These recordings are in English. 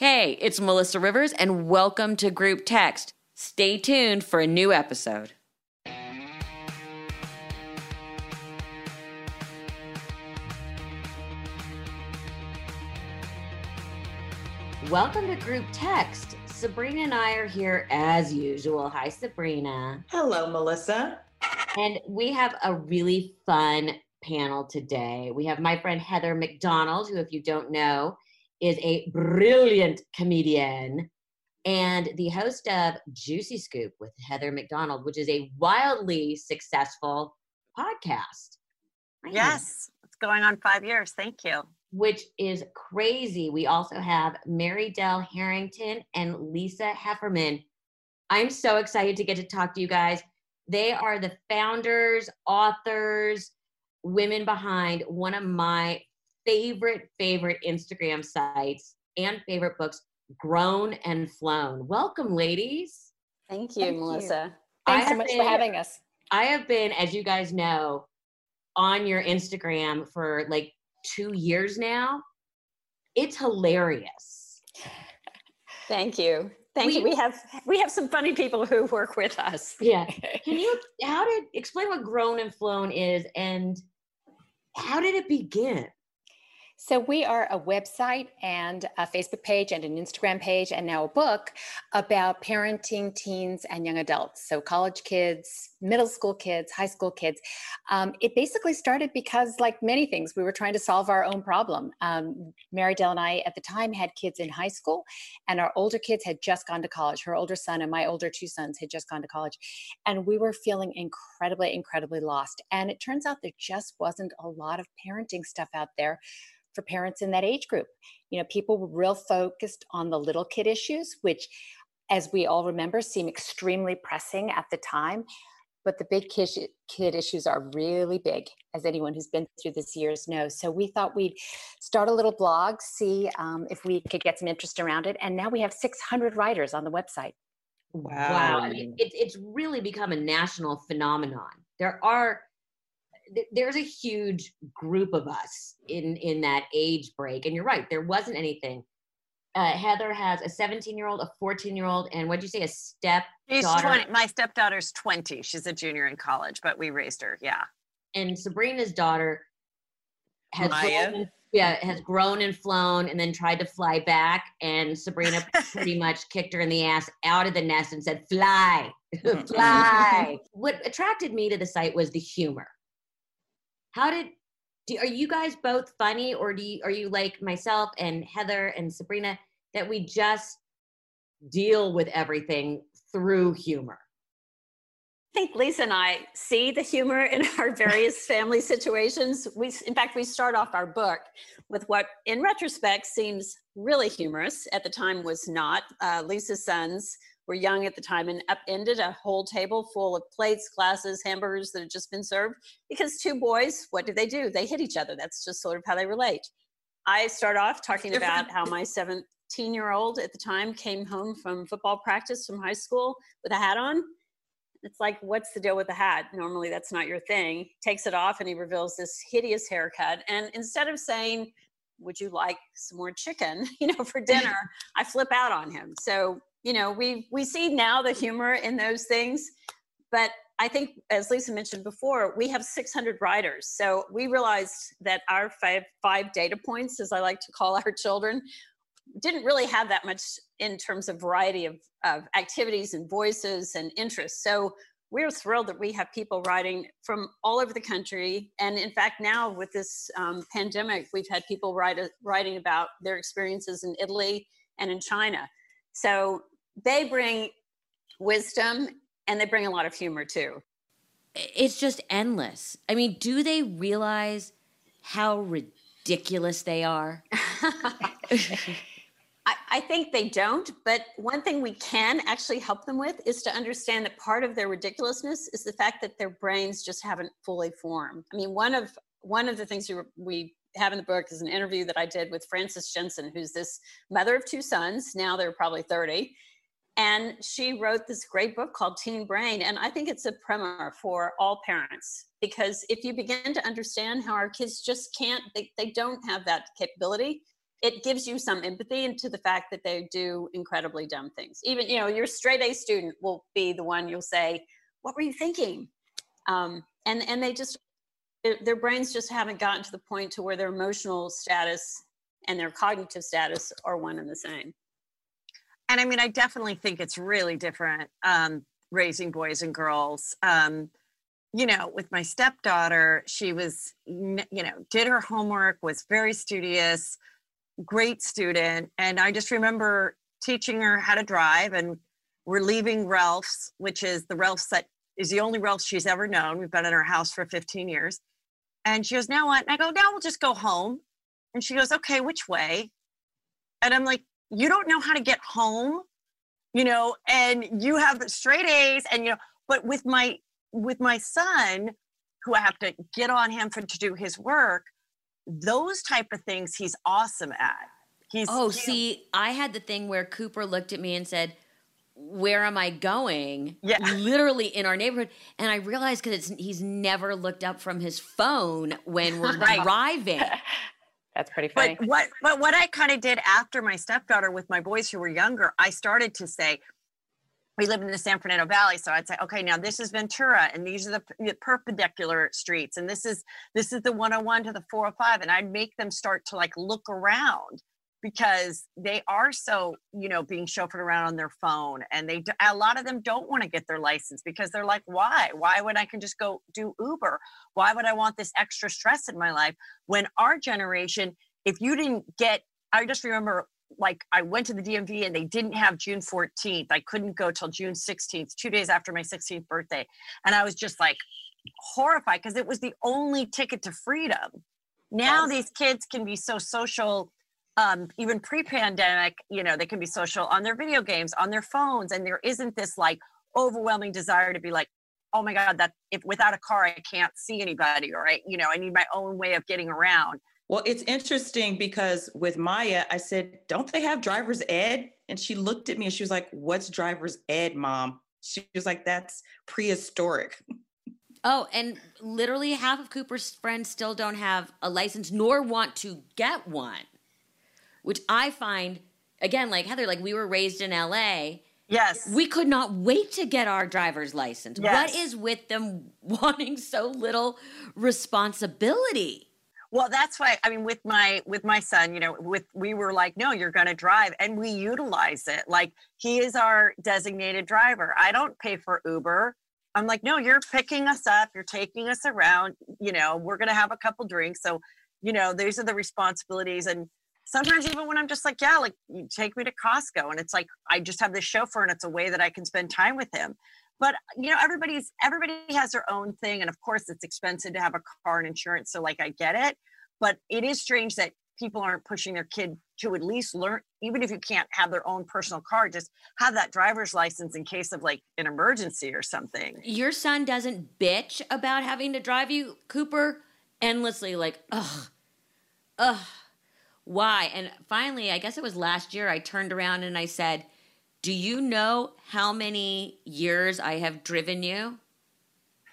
Hey, it's Melissa Rivers, and welcome to Group Text. Stay tuned for a new episode. Welcome to Group Text. Sabrina and I are here as usual. Hi, Sabrina. Hello, Melissa. And we have a really fun panel today. We have my friend Heather McDonald, who, if you don't know, is a brilliant comedian and the host of Juicy Scoop with Heather McDonald, which is a wildly successful podcast. Yes, it's going on five years. Thank you. Which is crazy. We also have Mary Dell Harrington and Lisa Heffernan. I'm so excited to get to talk to you guys. They are the founders, authors, women behind one of my favorite, favorite Instagram sites and favorite books, Grown and Flown. Welcome, ladies. Thank you, Thank Melissa. You. Thanks so much been, for having us. I have been, as you guys know, on your Instagram for like two years now. It's hilarious. Thank you. Thank we, you. We have we have some funny people who work with us. Yeah. Can you how did explain what grown and flown is and how did it begin? So, we are a website and a Facebook page and an Instagram page, and now a book about parenting teens and young adults. So, college kids, middle school kids, high school kids. Um, it basically started because, like many things, we were trying to solve our own problem. Um, Mary Dell and I, at the time, had kids in high school, and our older kids had just gone to college. Her older son and my older two sons had just gone to college. And we were feeling incredibly, incredibly lost. And it turns out there just wasn't a lot of parenting stuff out there for parents in that age group. You know, people were real focused on the little kid issues, which, as we all remember, seem extremely pressing at the time. But the big kid, kid issues are really big, as anyone who's been through this years knows. So we thought we'd start a little blog, see um, if we could get some interest around it. And now we have 600 writers on the website. Wow. wow. I mean, it, it's really become a national phenomenon. There are there's a huge group of us in in that age break and you're right there wasn't anything. Uh, heather has a 17 year old a 14 year old and what'd you say a step she's 20 my stepdaughter's 20 she's a junior in college but we raised her yeah. And sabrina's daughter has grown, yeah has grown and flown and then tried to fly back and sabrina pretty much kicked her in the ass out of the nest and said fly fly. What attracted me to the site was the humor how did do, are you guys both funny or do you, are you like myself and Heather and Sabrina that we just deal with everything through humor? I think Lisa and I see the humor in our various family situations. We, in fact, we start off our book with what, in retrospect, seems really humorous. At the time, was not. Uh, Lisa's sons were young at the time and upended a whole table full of plates, glasses, hamburgers that had just been served. Because two boys, what do they do? They hit each other. That's just sort of how they relate. I start off talking about how my 17 year old at the time came home from football practice from high school with a hat on. It's like, what's the deal with the hat? Normally, that's not your thing. Takes it off and he reveals this hideous haircut. And instead of saying, would you like some more chicken you know for dinner i flip out on him so you know we we see now the humor in those things but i think as lisa mentioned before we have 600 writers. So we realized that our five five data points as i like to call our children didn't really have that much in terms of variety of, of activities and voices and interests. So we're thrilled that we have people writing from all over the country. And in fact now with this um, pandemic we've had people write, writing about their experiences in italy and in china. So they bring wisdom and they bring a lot of humor too. It's just endless. I mean, do they realize how ridiculous they are? I, I, think they don't, but one thing we can actually help them with is to understand that part of their ridiculousness is the fact that their brains just haven't fully formed. I mean, one of one of the things we, we have in the book is an interview that I did with Frances Jensen, who's this mother of two sons. Now they're probably 30. And she wrote this great book called Teen Brain. And I think it's a primer for all parents because if you begin to understand how our kids just can't, they, they don't have that capability, it gives you some empathy into the fact that they do incredibly dumb things. Even, you know, your straight A student will be the one you'll say, What were you thinking? Um, and, and they just their, their brains just haven't gotten to the point to where their emotional status and their cognitive status are one and the same. And I mean, I definitely think it's really different um, raising boys and girls. Um, you know, with my stepdaughter, she was, you know, did her homework, was very studious, great student. And I just remember teaching her how to drive. And we're leaving Ralph's, which is the Ralph's that is the only Ralph's she's ever known. We've been in her house for 15 years. And she goes, now what? And I go, now we'll just go home. And she goes, okay, which way? And I'm like, you don't know how to get home, you know, and you have straight A's and, you know, but with my, with my son, who I have to get on him for to do his work, those type of things he's awesome at. He's, oh, see, I had the thing where Cooper looked at me and said, where am I going? Yeah. Literally in our neighborhood. And I realized because he's never looked up from his phone when we're right. driving. That's pretty funny. But what but what I kind of did after my stepdaughter with my boys who were younger, I started to say, we live in the San Fernando Valley, so I'd say, okay, now this is Ventura, and these are the, the perpendicular streets, and this is this is the 101 to the 405, and I'd make them start to like look around because they are so you know being chauffeured around on their phone and they a lot of them don't want to get their license because they're like why? Why would i can just go do uber? Why would i want this extra stress in my life? When our generation if you didn't get i just remember like i went to the dmv and they didn't have june 14th i couldn't go till june 16th two days after my 16th birthday. And i was just like horrified because it was the only ticket to freedom. Now these kids can be so social um, even pre-pandemic, you know, they can be social on their video games, on their phones, and there isn't this like overwhelming desire to be like, oh my god, that if without a car I can't see anybody, or I, you know, I need my own way of getting around. Well, it's interesting because with Maya, I said, don't they have driver's ed? And she looked at me and she was like, what's driver's ed, mom? She was like, that's prehistoric. Oh, and literally half of Cooper's friends still don't have a license nor want to get one which I find again like Heather like we were raised in LA. Yes. We could not wait to get our driver's license. Yes. What is with them wanting so little responsibility? Well, that's why I mean with my with my son, you know, with we were like, no, you're going to drive and we utilize it. Like he is our designated driver. I don't pay for Uber. I'm like, no, you're picking us up, you're taking us around, you know, we're going to have a couple drinks. So, you know, these are the responsibilities and sometimes even when I'm just like, yeah, like you take me to Costco and it's like I just have this chauffeur and it's a way that I can spend time with him. But you know, everybody's everybody has their own thing. And of course it's expensive to have a car and insurance. So like I get it. But it is strange that people aren't pushing their kid to at least learn, even if you can't have their own personal car, just have that driver's license in case of like an emergency or something. Your son doesn't bitch about having to drive you, Cooper, endlessly like, ugh, ugh why? And finally, I guess it was last year, I turned around and I said, Do you know how many years I have driven you?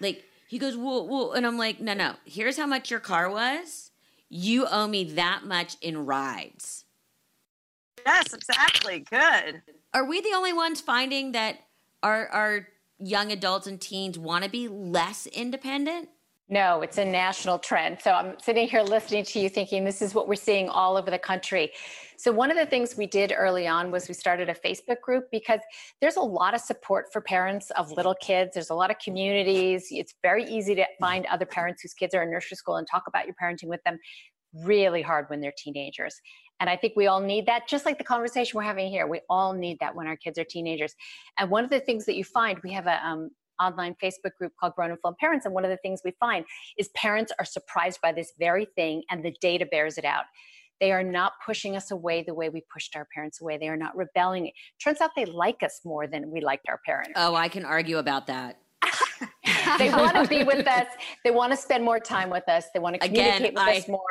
Like, he goes, Well, well, and I'm like, No, no, here's how much your car was. You owe me that much in rides. Yes, exactly. Good. Are we the only ones finding that our, our young adults and teens want to be less independent? No, it's a national trend. So I'm sitting here listening to you thinking this is what we're seeing all over the country. So one of the things we did early on was we started a Facebook group because there's a lot of support for parents of little kids. There's a lot of communities. It's very easy to find other parents whose kids are in nursery school and talk about your parenting with them. Really hard when they're teenagers. And I think we all need that, just like the conversation we're having here. We all need that when our kids are teenagers. And one of the things that you find, we have a um, online Facebook group called Grown and Flown Parents. And one of the things we find is parents are surprised by this very thing, and the data bears it out. They are not pushing us away the way we pushed our parents away. They are not rebelling. Turns out they like us more than we liked our parents. Oh, I can argue about that. they want to be with us. They want to spend more time with us. They want to communicate Again, with I, us more.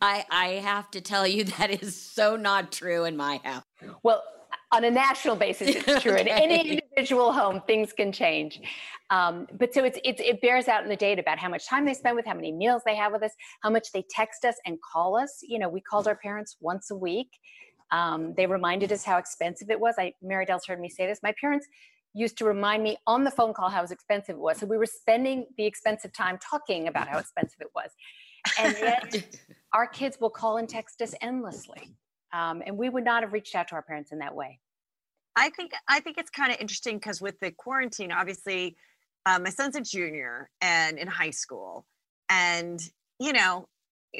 I, I have to tell you that is so not true in my house. Well, on a national basis, it's true. In any individual home, things can change. Um, but so it's, it's, it bears out in the data about how much time they spend with, how many meals they have with us, how much they text us and call us. You know, we called our parents once a week. Um, they reminded us how expensive it was. I Mary Dell's heard me say this. My parents used to remind me on the phone call how expensive it was. So we were spending the expensive time talking about how expensive it was. And yet our kids will call and text us endlessly. Um, and we would not have reached out to our parents in that way. I think I think it's kind of interesting because with the quarantine, obviously, uh, my son's a junior and in high school, and you know,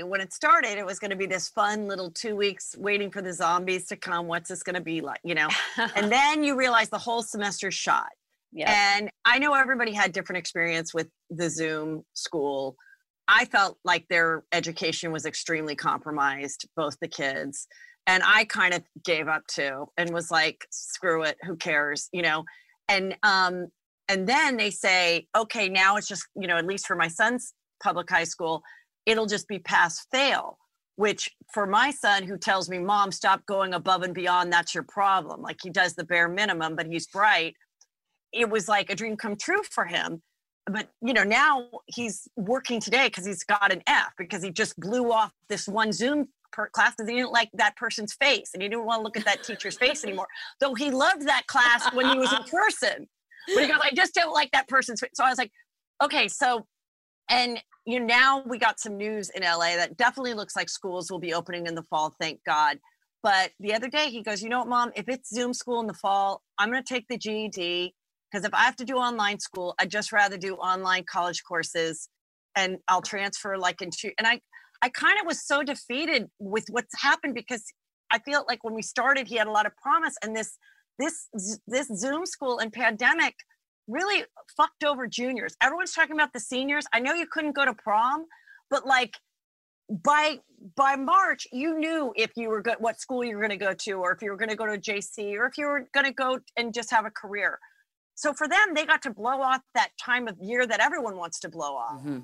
when it started, it was going to be this fun little two weeks waiting for the zombies to come. What's this going to be like, you know? and then you realize the whole semester shot. Yeah. And I know everybody had different experience with the Zoom school. I felt like their education was extremely compromised, both the kids and i kind of gave up too and was like screw it who cares you know? And um and then they say okay now it's just you know at least for my son's public high school it'll just be pass fail which for my son who tells me mom stop going above and beyond that's your problem. Like he does the bare minimum but he's bright. It was like a dream come true for him but you know now he's working today because he's got an f because he just blew off this one zoom per- class because he didn't like that person's face and he didn't want to look at that teacher's face anymore. Though he loved that class when he was in person. But he goes, I just don't like that person's face. So I was like, okay, so and you know now we got some news in LA that definitely looks like schools will be opening in the fall, thank God. But the other day he goes, you know what, mom, if it's Zoom school in the fall, I'm gonna take the GED because if I have to do online school, I'd just rather do online college courses and I'll transfer like into and I I kind of was so defeated with what's happened because I feel like when we started, he had a lot of promise, and this this this Zoom school and pandemic really fucked over juniors. Everyone's talking about the seniors. I know you couldn't go to prom, but like by by March, you knew if you were good, what school you were going to go to, or if you were going to go to JC, or if you were going to go and just have a career. So for them, they got to blow off that time of year that everyone wants to blow off. Mm-hmm.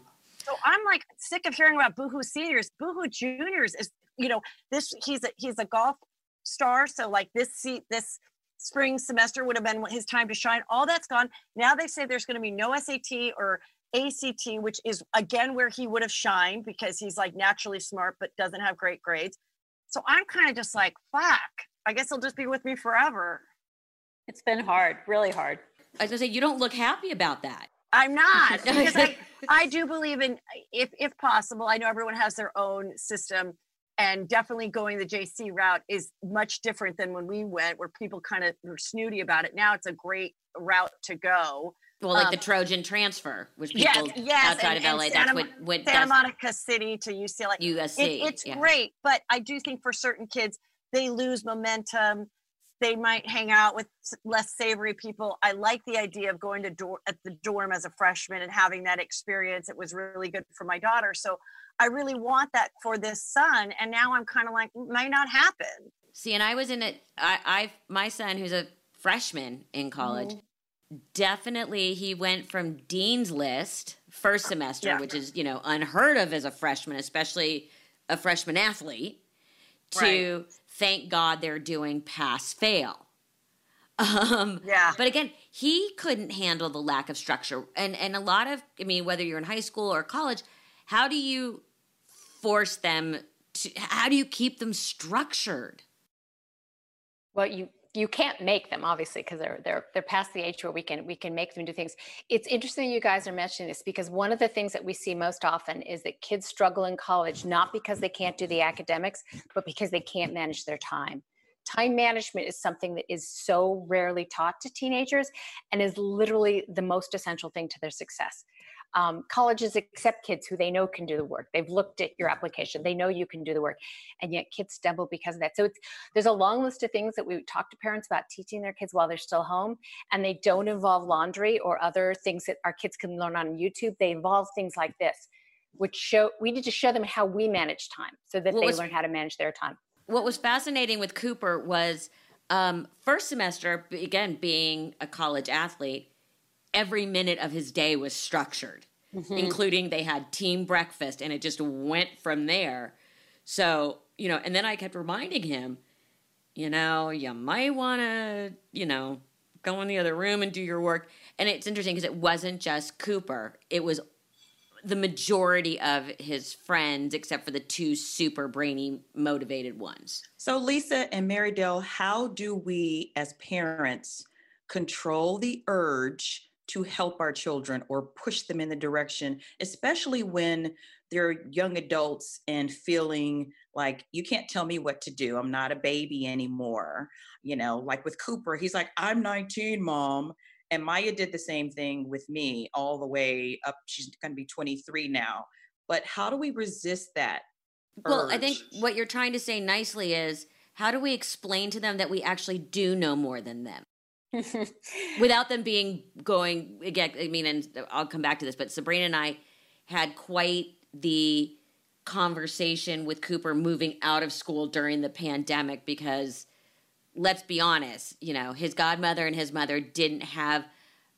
So I'm like sick of hearing about Boohoo seniors. Boohoo juniors is, you know, this he's a he's a golf star. So like this seat this spring semester would have been his time to shine. All that's gone. Now they say there's going to be no SAT or ACT, which is again where he would have shined because he's like naturally smart but doesn't have great grades. So I'm kind of just like, fuck. I guess he'll just be with me forever. It's been hard, really hard. I was gonna say you don't look happy about that. I'm not because I, I do believe in if if possible. I know everyone has their own system, and definitely going the JC route is much different than when we went, where people kind of were snooty about it. Now it's a great route to go. Well, like um, the Trojan transfer, which people yes, yes, outside and, of LA, Santa, that's what, what Santa Monica City to UCLA. USC, it, it's yeah. great, but I do think for certain kids they lose momentum they might hang out with less savory people. I like the idea of going to dorm at the dorm as a freshman and having that experience. It was really good for my daughter. So I really want that for this son. And now I'm kind of like, might not happen. See, and I was in it. I, I, my son, who's a freshman in college, mm-hmm. definitely he went from dean's list first semester, yeah. which is you know unheard of as a freshman, especially a freshman athlete, to right thank God they're doing pass fail. Um, yeah. But again, he couldn't handle the lack of structure. And, and a lot of, I mean, whether you're in high school or college, how do you force them to, how do you keep them structured? Well, you you can't make them obviously because they're they're they're past the age where we can we can make them do things. It's interesting you guys are mentioning this because one of the things that we see most often is that kids struggle in college not because they can't do the academics but because they can't manage their time. Time management is something that is so rarely taught to teenagers and is literally the most essential thing to their success um, colleges accept kids who they know can do the work. They've looked at your application. They know you can do the work, and yet kids stumble because of that. So it's there's a long list of things that we talk to parents about teaching their kids while they're still home, and they don't involve laundry or other things that our kids can learn on YouTube. They involve things like this: which show we need to show them how we manage time so that What they was- learn how to manage their time. what was fascinating with Cooper was um, first semester, again, being a college athlete, every minute of his day was structured, mm-hmm. including they had team breakfast, and it just went from there. So, you know, and then I kept reminding him, you know, you might want to, you know, go in the other room and do your work. And it's interesting because it wasn't just Cooper, it was the majority of his friends, except for the two super brainy, motivated ones. So, Lisa and Mary Dell, how do we as parents control the urge to help our children or push them in the direction, especially when they're young adults and feeling like you can't tell me what to do? I'm not a baby anymore. You know, like with Cooper, he's like, I'm 19, mom. And Maya did the same thing with me all the way up. She's going to be 23 now. But how do we resist that? Well, I think what you're trying to say nicely is how do we explain to them that we actually do know more than them without them being going again? I mean, and I'll come back to this, but Sabrina and I had quite the conversation with Cooper moving out of school during the pandemic because let's be honest, you know, his godmother and his mother didn't have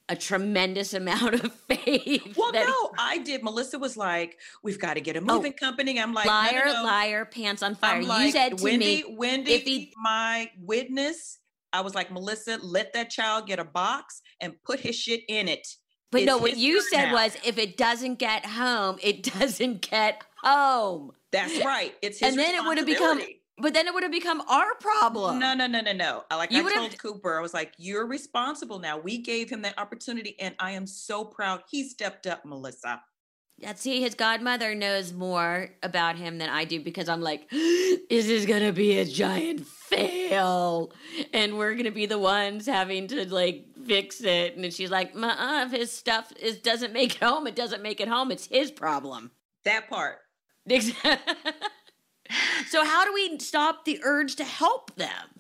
a tremendous amount of faith. Well, no, I did. Melissa was like, "We've got to get a oh, moving company." I'm like, no, no, liar, no. liar, pants on fire. You said to Wendy, me, Wendy, if he- my witness. I was like, Melissa, let that child get a box and put his shit in it. But It's no, what you said now. was if it doesn't get home, it doesn't get home. That's right. It's his And then it would have become but then it would have become our problem. No, no, no, no, no. I- Like You I told Cooper, I was like, "You're responsible now. We gave him that opportunity, and I am so proud he stepped up, Melissa." Yeah, see, his godmother knows more about him than I do because I'm like, this is gonna be a giant fail, and we're gonna be the ones having to like fix it. And then she's like, "Uh, if his stuff is doesn't make it home, it doesn't make it home. It's his problem." That part. so how do we stop the urge to help them?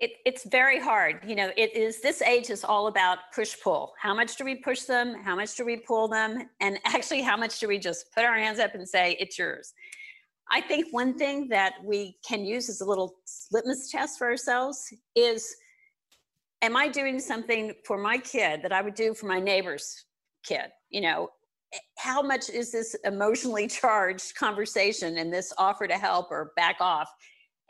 It, it's very hard. You know, it is this age is all about push pull. How much do we push them? How much do we pull them? And actually, how much do we just put our hands up and say, it's yours? I think one thing that we can use as a little litmus test for ourselves is Am I doing something for my kid that I would do for my neighbor's kid? You know, how much is this emotionally charged conversation and this offer to help or back off?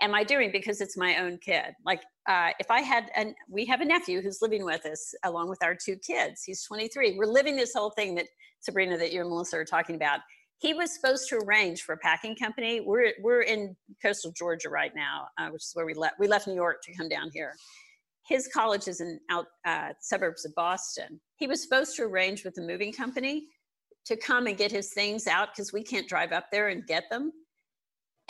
Am I doing because it's my own kid? Like, uh, if I had, and we have a nephew who's living with us along with our two kids. He's 23. We're living this whole thing that Sabrina, that you and Melissa are talking about. He was supposed to arrange for a packing company. We're we're in coastal Georgia right now, uh, which is where we left. We left New York to come down here. His college is in out uh, suburbs of Boston. He was supposed to arrange with the moving company to come and get his things out because we can't drive up there and get them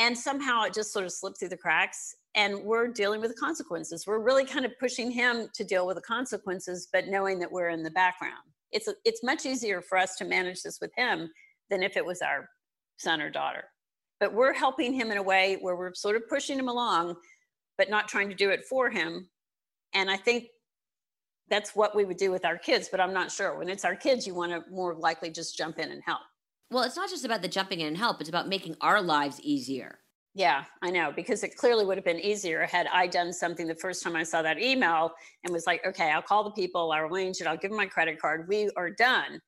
and somehow it just sort of slipped through the cracks and we're dealing with the consequences. We're really kind of pushing him to deal with the consequences but knowing that we're in the background. It's it's much easier for us to manage this with him than if it was our son or daughter. But we're helping him in a way where we're sort of pushing him along but not trying to do it for him. And i think that's what we would do with our kids but i'm not sure. When it's our kids you want to more likely just jump in and help Well, it's not just about the jumping in and help, it's about making our lives easier. Yeah, I know, because it clearly would have been easier had I done something the first time I saw that email and was like, okay, I'll call the people, I'll arrange it, I'll give them my credit card, we are done.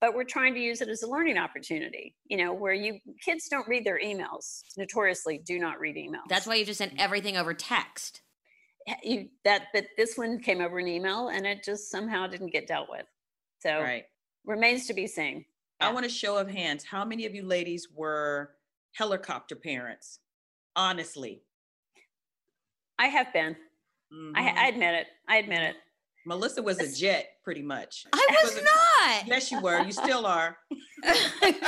But we're trying to use it as a learning opportunity, you know, where you kids don't read their emails, notoriously do not read emails. That's why you just sent everything over text. you that but this one came over an email and it just somehow didn't get dealt with. So Right. remains to be seen. I Yeah. want a show of hands. How many of you ladies were helicopter parents? Honestly. I have been. I, Mhm. I admit it. I admit it. Melissa was a jet, pretty much. I was Wasn't- not. Yes, you were. You still are.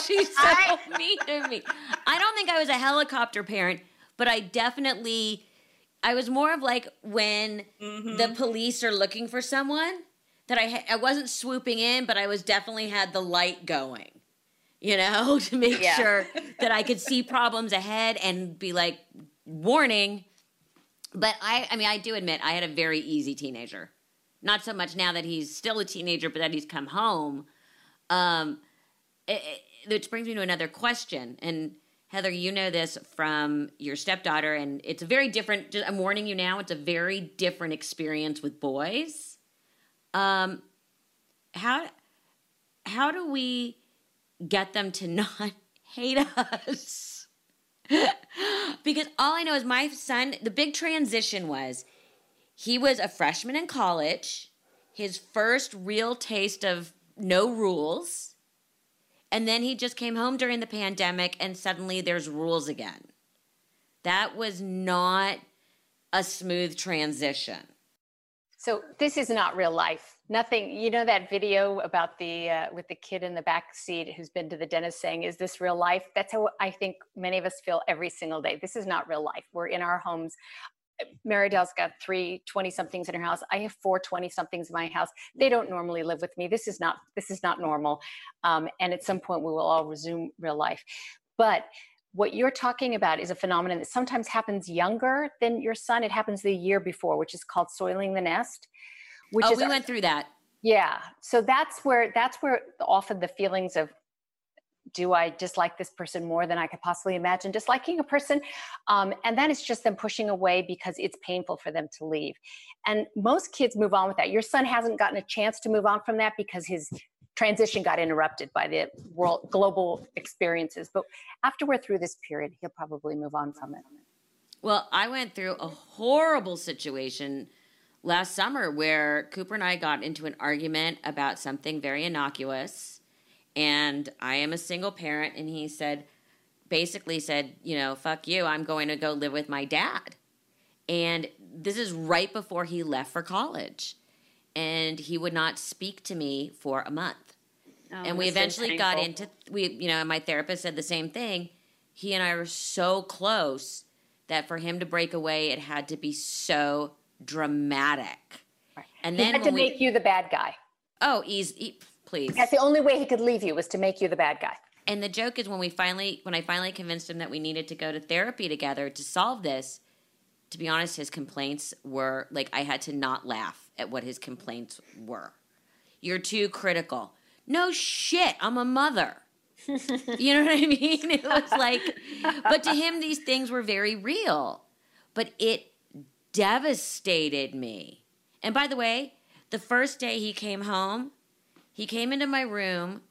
She's so mean to me. I don't think I was a helicopter parent, but I definitely I was more of like when Mhm. the police are looking for someone that I ha- I wasn't swooping in, but I was definitely had the light going. You know, to make Yeah. sure that I could see problems ahead and be like warning. But I I mean I do admit I had a very easy teenager. Not so much now that he's still a teenager, but that he's come home. Um, it, it- which brings me to another question. And Heather, you know this from your stepdaughter, and it's a very different. I'm warning you now; it's a very different experience with boys. Um, how how do we get them to not hate us? because all I know is my son. The big transition was he was a freshman in college, his first real taste of no rules and then he just came home during the pandemic and suddenly there's rules again. That was not a smooth transition. So this is not real life. Nothing. You know that video about the uh, with the kid in the back seat who's been to the dentist saying, "Is this real life?" That's how I think many of us feel every single day. This is not real life. We're in our homes. Mary Dell's got three 20 somethings in her house. I have four 20 somethings in my house. They don't normally live with me. This is not, this is not normal. Um, and at some point we will all resume real life. But what you're talking about is a phenomenon that sometimes happens younger than your son. It happens the year before, which is called soiling the nest. Which oh, is, we went through that. Yeah. So that's where, that's where often the feelings of do I dislike this person more than I could possibly imagine disliking a person? Um, and then it's just them pushing away because it's painful for them to leave. And most kids move on with that. Your son hasn't gotten a chance to move on from that because his transition got interrupted by the world global experiences. But after we're through this period, he'll probably move on from it. Well, I went through a horrible situation last summer where Cooper and I got into an argument about something very innocuous and I am a single parent. And he said, basically said, you know, fuck you, I'm going to go live with my dad. And this is right before he left for college. And he would not speak to me for a month. Oh, and we eventually got into we you know, my therapist said the same thing. He and I were so close that for him to break away it had to be so dramatic. Right. And then he had to we, make you the bad guy. Oh, he's please. That's the only way he could leave you was to make you the bad guy. And the joke is when we finally when I finally convinced him that we needed to go to therapy together to solve this, to be honest, his complaints were like I had to not laugh at what his complaints were. You're too critical. No shit, I'm a mother. you know what I mean? It was like but to him these things were very real. But it devastated me. And by the way, the first day he came home, he came into my room.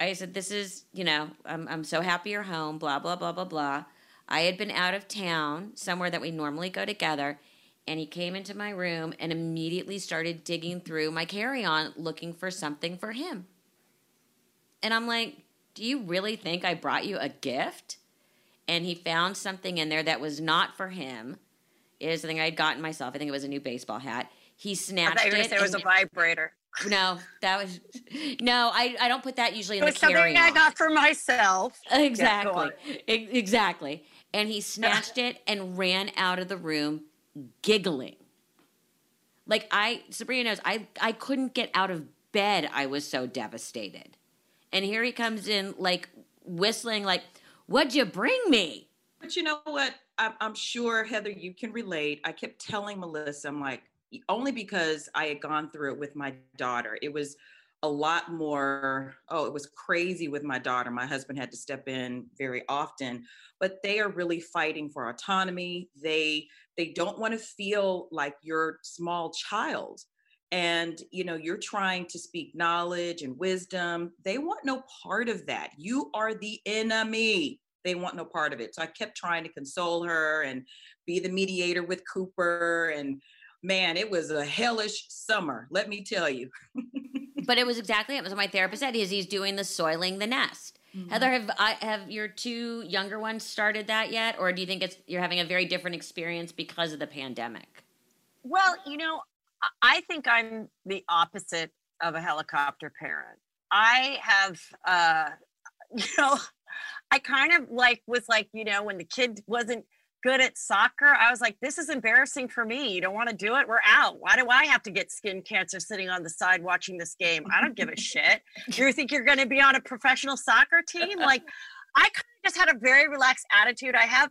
I said, This is, you know, I'm, I'm so happy you're home, blah, blah, blah, blah, blah. I had been out of town, somewhere that we normally go together, and he came into my room and immediately started digging through my carry on looking for something for him. And I'm like, Do you really think I brought you a gift? And he found something in there that was not for him. It is something I had gotten myself. I think it was a new baseball hat. He snatched I thought you were it. It was a vibrator. No, that was no. I, I don't put that usually in it the carry was something I got for myself. Exactly, yeah, exactly. And he snatched it and ran out of the room, giggling. Like I, Sabrina knows, I I couldn't get out of bed. I was so devastated. And here he comes in, like whistling, like, "What'd you bring me?" But you know what? I'm, I'm sure Heather, you can relate. I kept telling Melissa, I'm like, only because I had gone through it with my daughter. It was a lot more, oh, it was crazy with my daughter. My husband had to step in very often, but they are really fighting for autonomy. They they don't want to feel like your small child and you know you're trying to speak knowledge and wisdom they want no part of that you are the enemy they want no part of it so i kept trying to console her and be the mediator with cooper and man, it was a hellish summer, let me tell you. but it was exactly it. Was my therapist said is he's doing the soiling the nest. Mm-hmm. Heather, have I, have your two younger ones started that yet, or do you think it's you're having a very different experience because of the pandemic? Well, you know, I think I'm the opposite of a helicopter parent. I have, uh, you know, I kind of like was like, you know, when the kid wasn't good at soccer. I was like, this is embarrassing for me. You don't want to do it? We're out. Why do I have to get skin cancer sitting on the side watching this game? I don't give a shit. You think you're going to be on a professional soccer team? Like, I kind of just had a very relaxed attitude. I have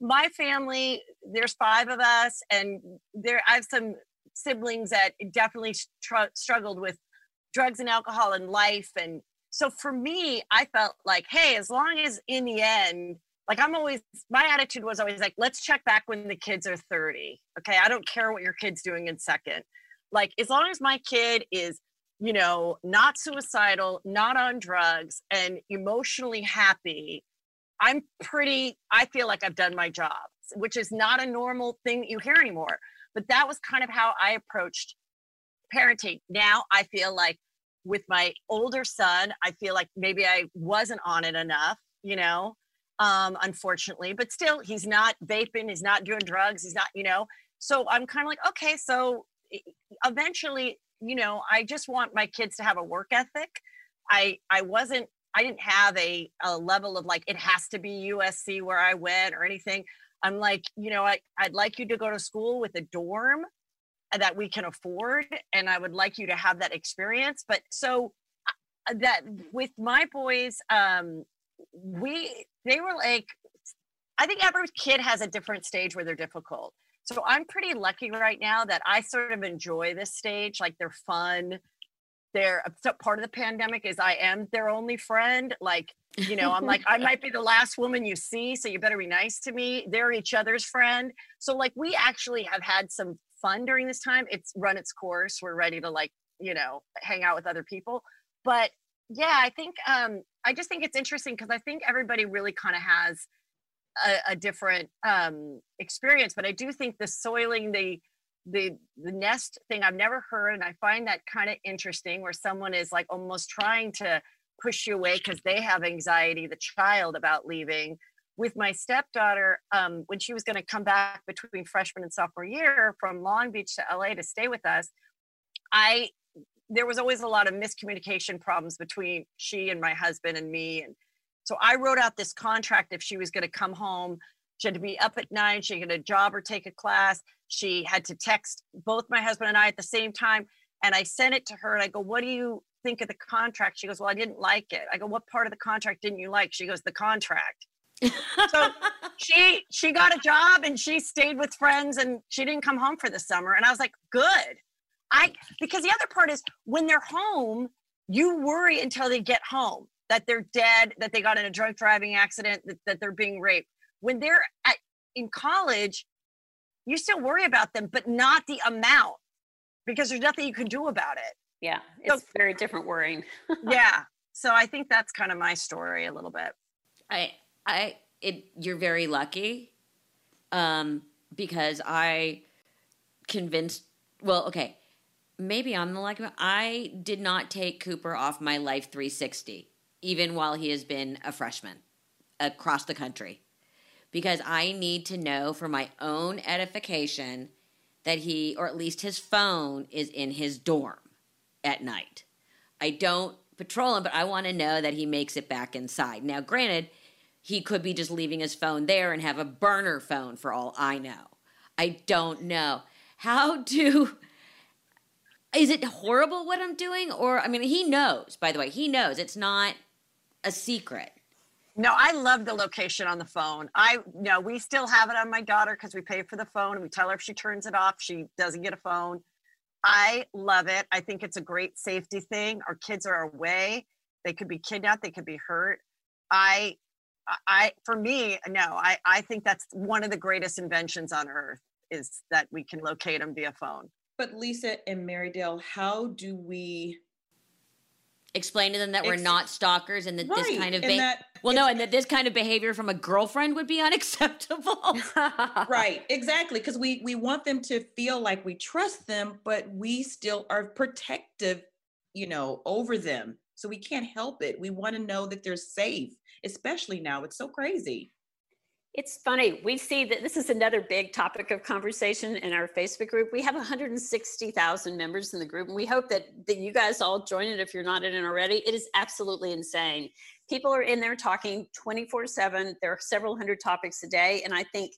my family, there's five of us, and there I have some siblings that definitely str- struggled with drugs and alcohol in life and so for me, I felt like, hey, as long as in the end, like I'm always, my attitude was always like, let's check back when the kids are 30. Okay. I don't care what your kid's doing in second. Like, as long as my kid is, you know, not suicidal, not on drugs, and emotionally happy, I'm pretty, I feel like I've done my job, which is not a normal thing that you hear anymore. But that was kind of how I approached parenting. Now I feel like with my older son, I feel like maybe I wasn't on it enough, you know, um, unfortunately, but still, he's not vaping, he's not doing drugs, he's not, you know. So I'm kind of like, okay, so eventually, you know, I just want my kids to have a work ethic. I I wasn't I didn't have a, a level of like it has to be USC where I went or anything. I'm like, you know, I, I'd like you to go to school with a dorm that we can afford and i would like you to have that experience but so that with my boys um we they were like i think every kid has a different stage where they're difficult so i'm pretty lucky right now that i sort of enjoy this stage like they're fun they're a part of the pandemic is i am their only friend like you know i'm like i might be the last woman you see so you better be nice to me they're each other's friend so like we actually have had some fun during this time. It's run its course. We're ready to like, you know, hang out with other people. But yeah, I think um I just think it's interesting because I think everybody really kind of has a, a different um experience. But I do think the soiling the the the nest thing I've never heard, and I find that kind of interesting where someone is like almost trying to push you away because they have anxiety, the child about leaving with my stepdaughter um, when she was going to come back between freshman and sophomore year from long beach to la to stay with us i there was always a lot of miscommunication problems between she and my husband and me and so i wrote out this contract if she was going to come home. She had to be up at nine she had a job or take a class. She had to text both my husband and i at the same time and i sent it to her and i go what do you think of the contract? She goes well i didn't like it. I go what part of the contract didn't you like? She goes the contract. So she she got a job and she stayed with friends and she didn't come home for the summer and i was like good i because the other part is when they're home you worry until they get home that they're dead that they got in a drunk driving accident that, that they're being raped. When they're at in college you still worry about them but not the amount because there's nothing you can do about it. Yeah it's so, very different worrying. Yeah so i think that's kind of my story a little bit. I I it you're very lucky um because I convinced well, okay. Maybe I'm the lucky one. I did not take Cooper off my life 360 even while he has been a freshman across the country because I need to know for my own edification that he, or at least his phone, is in his dorm at night. I don't patrol him, but I want to know that he makes it back inside. Now, granted, he could be just leaving his phone there and have a burner phone for all I know. I don't know. How do is it horrible what I'm doing or I mean he knows by the way. He knows it's not a secret. No, I love the location on the phone. I no, we still have it on my daughter because we pay for the phone and we tell her if she turns it off, she doesn't get a phone. I love it. I think it's a great safety thing. Our kids are away. They could be kidnapped, they could be hurt. I I, for me, no, I, I think that's one of the greatest inventions on earth is that we can locate them via phone. But Lisa and Mary Dell, how do we explain to them that we're not stalkers and that right. this kind of be- well no and that this kind of behavior from a girlfriend would be unacceptable right exactly because we we want them to feel like we trust them but we still are protective you know over them so we can't help it. We want to know that they're safe, especially now. It's so crazy. It's funny. We see that this is another big topic of conversation in our Facebook group. We have 160,000 members in the group, and we hope that, that you guys all join it if you're not in it already. It is absolutely insane. People are in there talking 24 7. There are several hundred topics a day. And I think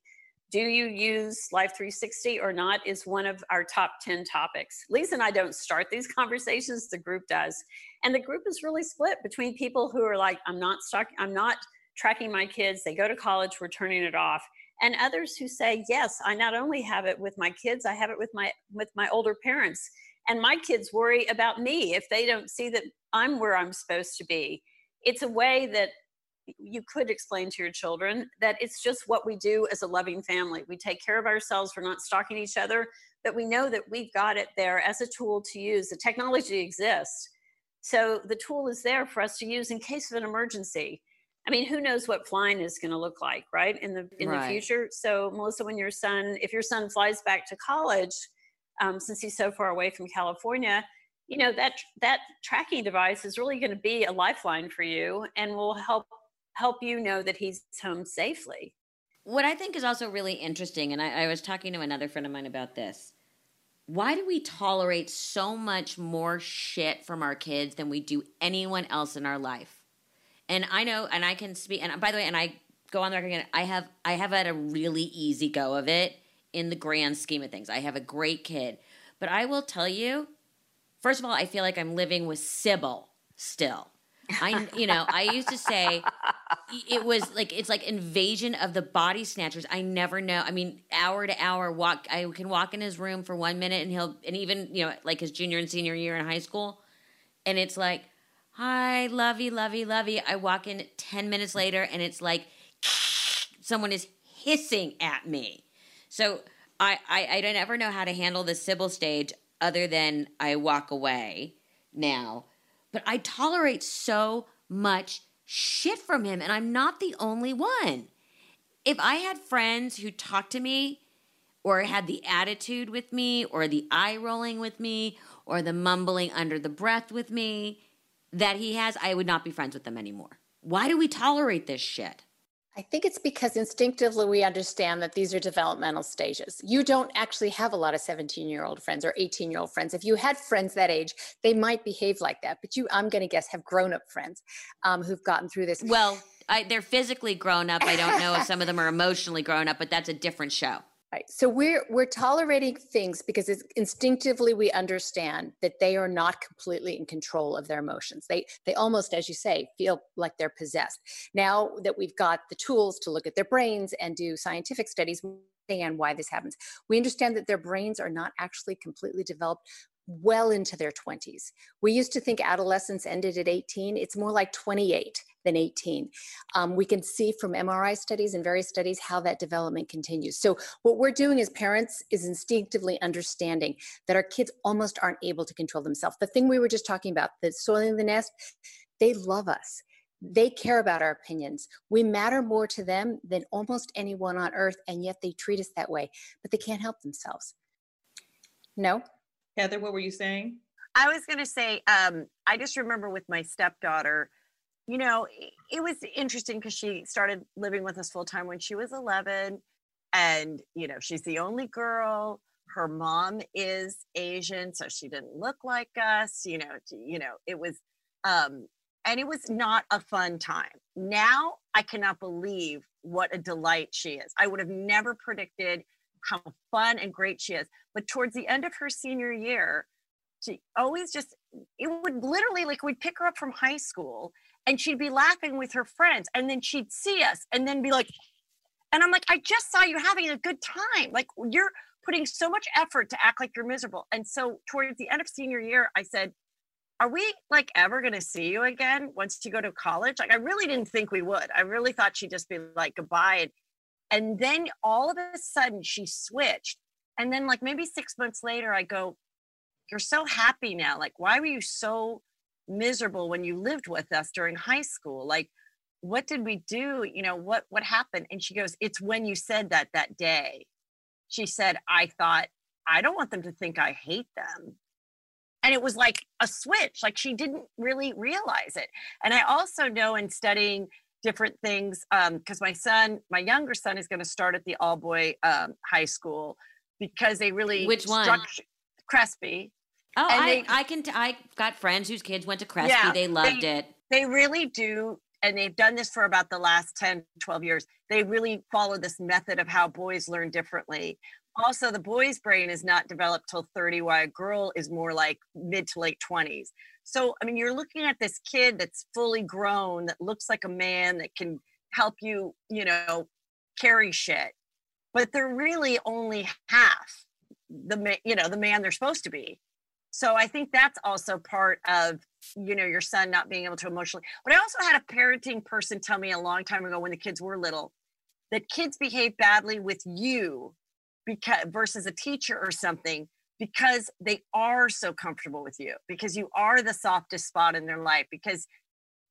do you use Life 360 or not is one of our top 10 topics. Lisa and I don't start these conversations, the group does. And the group is really split between people who are like, I'm not stuck, I'm not tracking my kids, they go to college, we're turning it off. and others who say yes i not only have it with my kids i have it with my with my older parents. And my kids worry about me if they don't see that i'm where i'm supposed to be. It's a way that you could explain to your children that it's just what we do as a loving family. We take care of ourselves we're not stalking each other but we know that we've got it there as a tool to use. The technology exists. So the tool is there for us to use in case of an emergency I mean, who knows what flying is going to look like, right? In the in right. the future. So, Melissa, when your son, if your son flies back to college, um, since he's so far away from California, you know that that tracking device is really going to be a lifeline for you, and will help help you know that he's home safely. What I think is also really interesting, and I, I was talking to another friend of mine about this. Why do we tolerate so much more shit from our kids than we do anyone else in our life? And I know, and I can speak. And by the way, and I go on the record again. I have I have had a really easy go of it in the grand scheme of things. I have a great kid, but I will tell you. First of all, I feel like I'm living with Sybil still. I, you know, I used to say it was like it's like invasion of the body snatchers. I never know. I mean, hour to hour walk. I can walk in his room for one minute, and he'll, and even you know, like his junior and senior year in high school, and it's like hi, lovey, lovey, lovey. I walk in 10 minutes later and it's like someone is hissing at me. So I, I, I don't ever know how to handle the Sybil stage other than I walk away now. But I tolerate so much shit from him, and I'm not the only one. If I had friends who talked to me or had the attitude with me or the eye rolling with me or the mumbling under the breath with me, that he has, I would not be friends with them anymore. Why do we tolerate this shit? I think it's because instinctively we understand that these are developmental stages. You don't actually have a lot of 17 year old friends or 18 year old friends. If you had friends that age, they might behave like that. But you, I'm going to guess, have grown up friends um, who've gotten through this. Well, I, they're physically grown up. I don't know if some of them are emotionally grown up, but that's a different show. Right. So we're we're tolerating things because instinctively we understand that they are not completely in control of their emotions. They they almost, as you say, feel like they're possessed. Now that we've got the tools to look at their brains and do scientific studies, and why this happens. We understand that their brains are not actually completely developed well into their 20s. We used to think adolescence ended at 18. It's more like 28 than 18. Um, we can see from MRI studies and various studies how that development continues. So what we're doing as parents is instinctively understanding that our kids almost aren't able to control themselves. The thing we were just talking about, the soiling the nest, they love us. They care about our opinions. We matter more to them than almost anyone on earth, and yet they treat us that way, but they can't help themselves. No? Heather, what were you saying? I was going to say, um, I just remember with my stepdaughter, you know, it was interesting because she started living with us full time when she was 11. And, you know, she's the only girl. Her mom is Asian, so she didn't look like us. You know, you know, it was, um, and it was not a fun time. Now I cannot believe what a delight she is. I would have never predicted how fun and great she is. But towards the end of her senior year, she always just, it would literally like we'd pick her up from high school and she'd be laughing with her friends and then she'd see us and then be like, and I'm like, I just saw you having a good time. Like you're putting so much effort to act like you're miserable. And so towards the end of senior year, I said, are we like ever going to see you again once you go to college? Like, I really didn't think we would. I really thought she'd just be like goodbye. And and then all of a sudden she switched. And then, like, maybe six months later, I go, You're so happy now. Like, why were you so miserable when you lived with us during high school? Like, what did we do? You know, what what happened? And she goes, It's when you said that that day. She said, I thought, I don't want them to think I hate them. And it was like a switch, like she didn't really realize it. And I also know in studying different things because um, my son, my younger son, is going to start at the all boy um, high school because they really which one Crespi. Oh, I, they, I can. T- I got friends whose kids went to Crespi. Yeah, they loved they, it. They really do. And they've done this for about the last 10, 12 years. They really follow this method of how boys learn differently. Also, the boy's brain is not developed till 30, while a girl is more like mid to late 20s. So, I mean, you're looking at this kid that's fully grown, that looks like a man, that can help you, you know, carry shit. but they're really only half the man, you know the man they're supposed to be so i think that's also part of you know your son not being able to emotionally but i also had a parenting person tell me a long time ago when the kids were little that kids behave badly with you because versus a teacher or something because they are so comfortable with you because you are the softest spot in their life because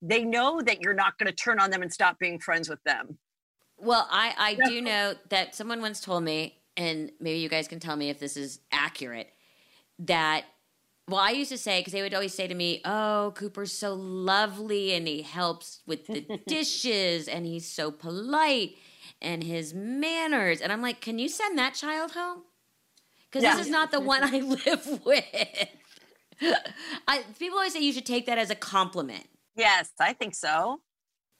they know that you're not going to turn on them and stop being friends with them. Well i i do know that someone once told me and maybe you guys can tell me if this is accurate that well i used to say because they would always say to me oh cooper's so lovely and he helps with the dishes and he's so polite and his manners and i'm like can you send that child home because yeah. this is not the one i live with I, people always say you should take that as a compliment yes i think so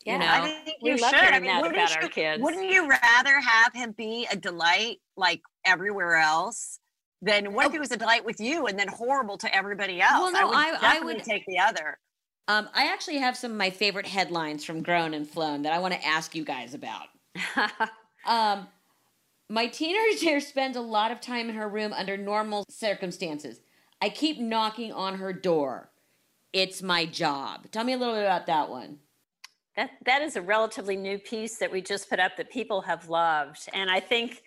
yeah, you know? I think you should. I mean, that about you, our kids. Wouldn't you rather have him be a delight like everywhere else? Than what oh. if it was a delight with you and then horrible to everybody else? Well, no, I would, I, I would take the other. Um, I actually have some of my favorite headlines from Grown and Flown that I want to ask you guys about. um, my teenager spends a lot of time in her room under normal circumstances. I keep knocking on her door. It's my job. Tell me a little bit about that one. That that is a relatively new piece that we just put up that people have loved, and I think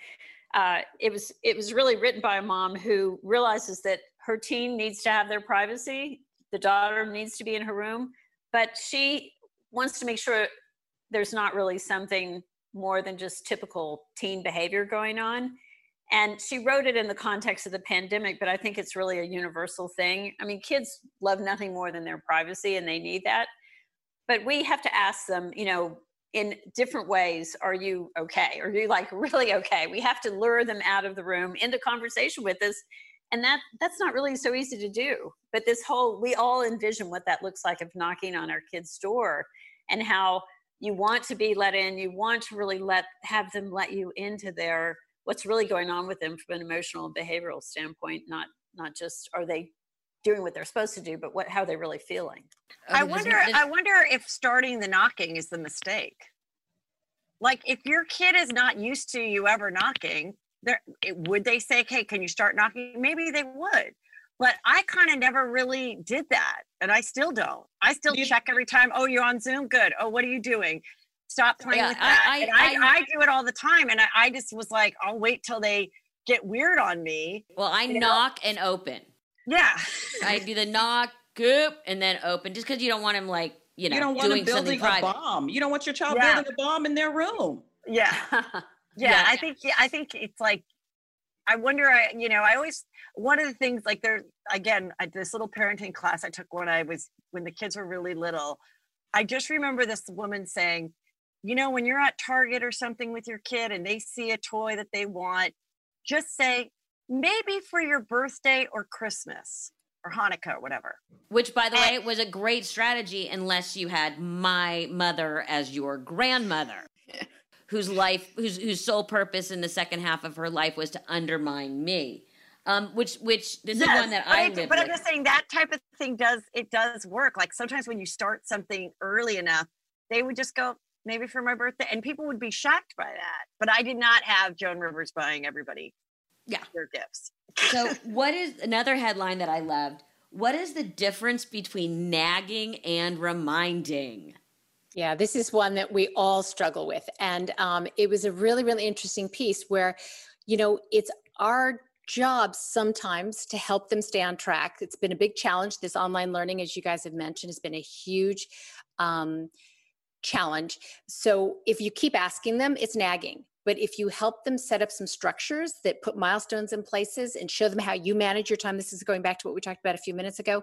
uh, it was it was really written by a mom who realizes that her teen needs to have their privacy. The daughter needs to be in her room, but she wants to make sure there's not really something more than just typical teen behavior going on. And she wrote it in the context of the pandemic, but I think it's really a universal thing. I mean, kids love nothing more than their privacy and they need that but we have to ask them you know in different ways are you okay? Are you like really okay? We have to lure them out of the room into conversation with us and that that's not really so easy to do. But this whole we all envision what that looks like of knocking on our kids door and how you want to be let in you want to really let have them let you into their what's really going on with them from an emotional behavioral standpoint not not just are they doing what they're supposed to do, but what how they're really feeling. I wonder. I wonder if starting the knocking is the mistake. Like if your kid is not used to you ever knocking, there would they say, "Hey, can you start knocking?" Maybe they would, but I kind of never really did that, and I still don't. I still you, check every time. Oh, you're on Zoom. Good. Oh, what are you doing? Stop playing yeah, with that. I, I, I, I, do it all the time, and I, I just was like, I'll wait till they get weird on me. Well, I knock know? and open. Yeah. I do the knock, goop, and then open just because you don't want him like, you know, you don't want doing building a bomb. You don't want your child yeah. building a bomb in their room. Yeah. yeah. yeah. I think yeah, I think it's like I wonder I you know, I always one of the things like there again, I, this little parenting class I took when I was when the kids were really little. I just remember this woman saying, you know, when you're at Target or something with your kid and they see a toy that they want, just say, maybe for your birthday or Christmas or Hanukkah or whatever. Which, by the and, way, was a great strategy unless you had my mother as your grandmother. whose life, whose whose sole purpose in the second half of her life was to undermine me, um, which which this yes, is one that I, I live But with. I'm just saying that type of thing does it does work. Like sometimes when you start something early enough, they would just go maybe for my birthday, and people would be shocked by that. But I did not have Joan Rivers buying everybody yeah their gifts so what is another headline that i loved what is the difference between nagging and reminding yeah, this is one that we all struggle with. And um, it was a really, really interesting piece where, you know, it's our job sometimes to help them stay on track. It's been a big challenge. This online learning, as you guys have mentioned, has been a huge um, challenge. So if you keep asking them, it's nagging. But if you help them set up some structures that put milestones in places and show them how you manage your time, this is going back to what we talked about a few minutes ago,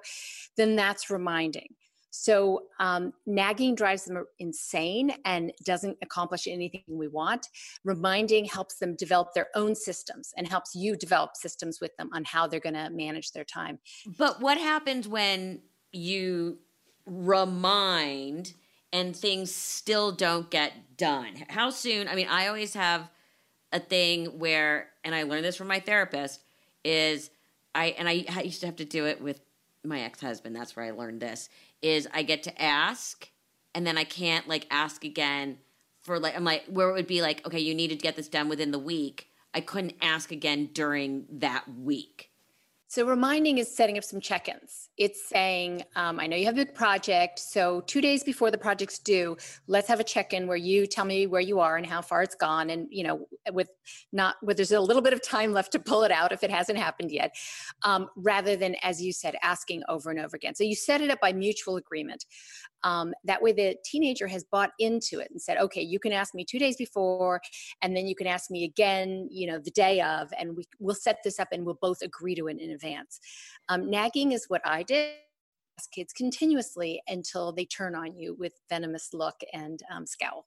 then that's reminding. So um, nagging drives them insane and doesn't accomplish anything we want. Reminding helps them develop their own systems and helps you develop systems with them on how they're going to manage their time. But what happens when you remind and things still don't get done? How soon? I mean, I always have a thing where, and I learned this from my therapist, is I, and I, I used to have to do it with my ex husband. That's where I learned this, is I get to ask and then I can't like ask again for like I'm like where it would be like okay, you need to get this done within the week. I couldn't ask again during that week. So reminding is setting up some check-ins. It's saying, um, I know you have a big project, so two days before the project's due, let's have a check-in where you tell me where you are and how far it's gone, and you know, with not with there's a little bit of time left to pull it out if it hasn't happened yet, um, rather than as you said, asking over and over again. So you set it up by mutual agreement. Um, that way, the teenager has bought into it and said, "Okay, you can ask me two days before, and then you can ask me again, you know, the day of, and we we'll set this up, and we'll both agree to it in advance." Um, nagging is what I did. Ask kids continuously until they turn on you with venomous look and um, scowl.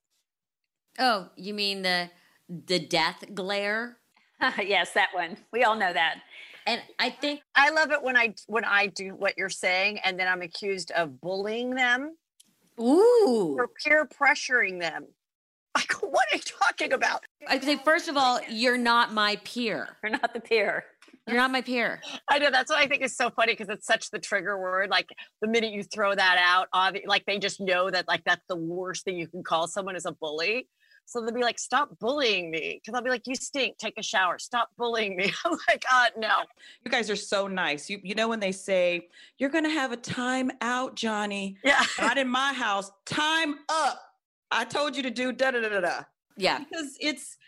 Oh, you mean the the death glare? yes, that one. We all know that. And I think I love it when I when I do what you're saying, and then I'm accused of bullying them Ooh. or peer pressuring them. Like, what are you talking about? I'd say, first of all, you're not my peer. You're not the peer. You're not my peer. I know that's what I think is so funny because it's such the trigger word. Like the minute you throw that out, obvi- like they just know that like that's the worst thing you can call someone is a bully. So they'll be like, "Stop bullying me," because I'll be like, "You stink. Take a shower. Stop bullying me." I'm like, "Uh, no." You guys are so nice. You you know when they say you're gonna have a time out, Johnny. Yeah. Not in my house. Time up. I told you to do da da da da da. Yeah. Because it's.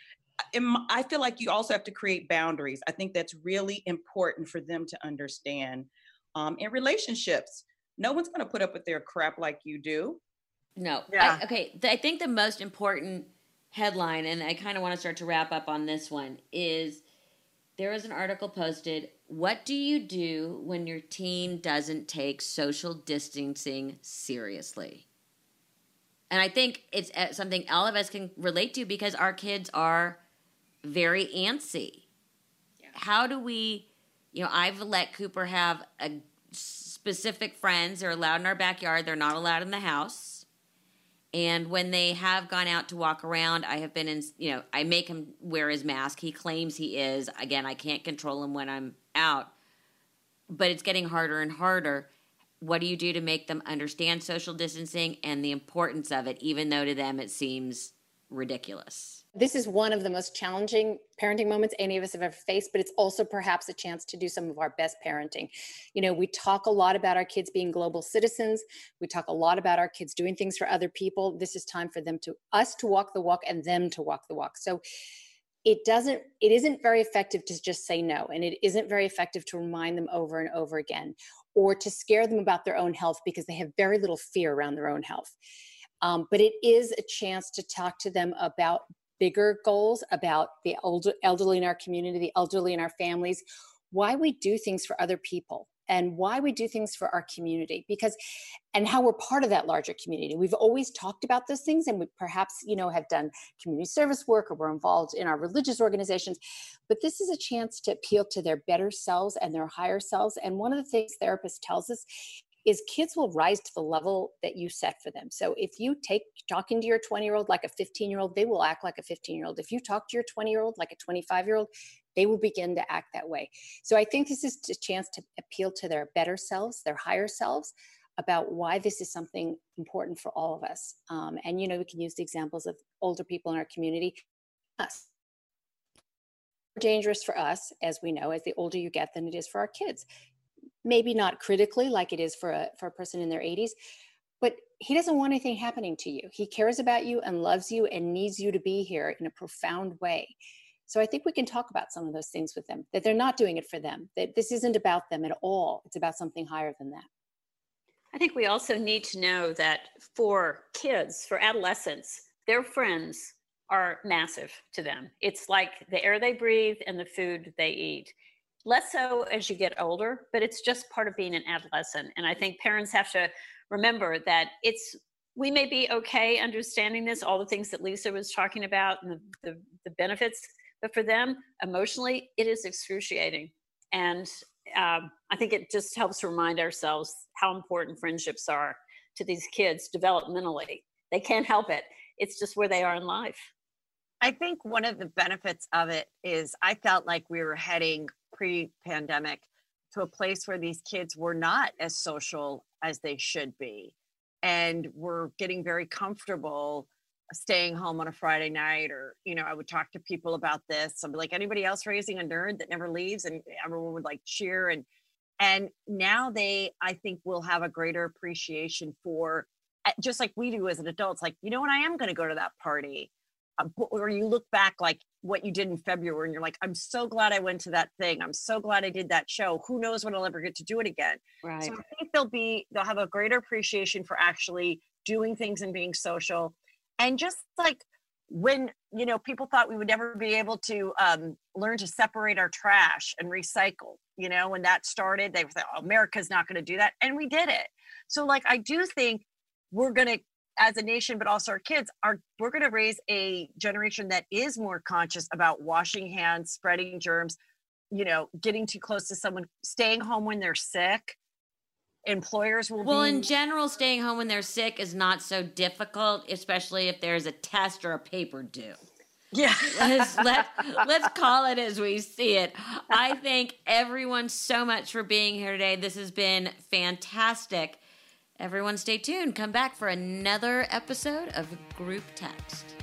I feel like you also have to create boundaries. I think that's really important for them to understand. Um, in relationships, no one's going to put up with their crap like you do. No. Yeah. I, okay. th- I think the most important headline, and I kind of want to start to wrap up on this one, is there was an article posted. What do you do when your teen doesn't take social distancing seriously? And I think it's uh, something all of us can relate to because our kids are very antsy. How do we, you know, I've let Cooper have a specific friends. They're allowed in our backyard. They're not allowed in the house. And when they have gone out to walk around, I have been in, you know, I make him wear his mask. He claims he is. Again, I can't control him when I'm out, but it's getting harder and harder. What do you do to make them understand social distancing and the importance of it, even though to them it seems ridiculous? This is one of the most challenging parenting moments any of us have ever faced, but it's also perhaps a chance to do some of our best parenting. You know, we talk a lot about our kids being global citizens. We talk a lot about our kids doing things for other people. This is time for them to us to walk the walk and them to walk the walk. So it doesn't it isn't very effective to just say no and it isn't very effective to remind them over and over again or to scare them about their own health because they have very little fear around their own health um, but it is a chance to talk to them about bigger goals about the older, elderly in our community, the elderly in our families, why we do things for other people and why we do things for our community because and how we're part of that larger community. We've always talked about those things and we perhaps you know have done community service work or we're involved in our religious organizations but this is a chance to appeal to their better selves and their higher selves and one of the things therapists tells us is kids will rise to the level that you set for them. So if you take talking to your 20 year old like a 15 year old, they will act like a 15 year old. If you talk to your 20 year old like a 25 year old, they will begin to act that way. So I think this is a chance to appeal to their better selves, their higher selves about why this is something important for all of us. Um, and, you know, we can use the examples of older people in our community. Us. Dangerous for us, as we know, as the older you get than it is for our kids maybe not critically like it is for a for a person in their 80s but he doesn't want anything happening to you he cares about you and loves you and needs you to be here in a profound way so i think we can talk about some of those things with them that they're not doing it for them that this isn't about them at all it's about something higher than that I think we also need to know that for kids, for adolescents, their friends are massive to them. It's like the air they breathe and the food they eat. Less so as you get older, but it's just part of being an adolescent. And I think parents have to remember that it's we may be okay understanding this, all the things that Lisa was talking about and the, the, the benefits, but for them, emotionally, it is excruciating. And um, I think it just helps remind ourselves how important friendships are to these kids developmentally. They can't help it. It's just where they are in life. I think one of the benefits of it is I felt like we were heading pre pandemic to a place where these kids were not as social as they should be. And we're getting very comfortable staying home on a Friday night, or you know, I would talk to people about this. I'd be like, anybody else raising a nerd that never leaves, and everyone would like cheer and and now they, I think, will have a greater appreciation for eh, just like we do as an adult. It's like, you know what, I am going to go to that party. Um, or you look back like what you did in February and you're like, I'm so glad I went to that thing. I'm so glad I did that show. Who knows when I'll ever get to do it again. Right. So I think they'll be, they'll have a greater appreciation for actually doing things and being social. And just like when you know people thought we would never be able to um, learn to separate our trash and recycle you know when that started they thought oh, america's not going to do that and we did it so like i do think we're going to as a nation but also our kids are we're going to raise a generation that is more conscious about washing hands spreading germs you know getting too close to someone staying home when they're sick. Employers will well be- in general staying home when they're sick is not so difficult especially if there's a test or a paper due. Yeah. Let's let, let's call it as we see it. I thank everyone so much for being here today. This has been fantastic everyone stay tuned. Come back for another episode of group text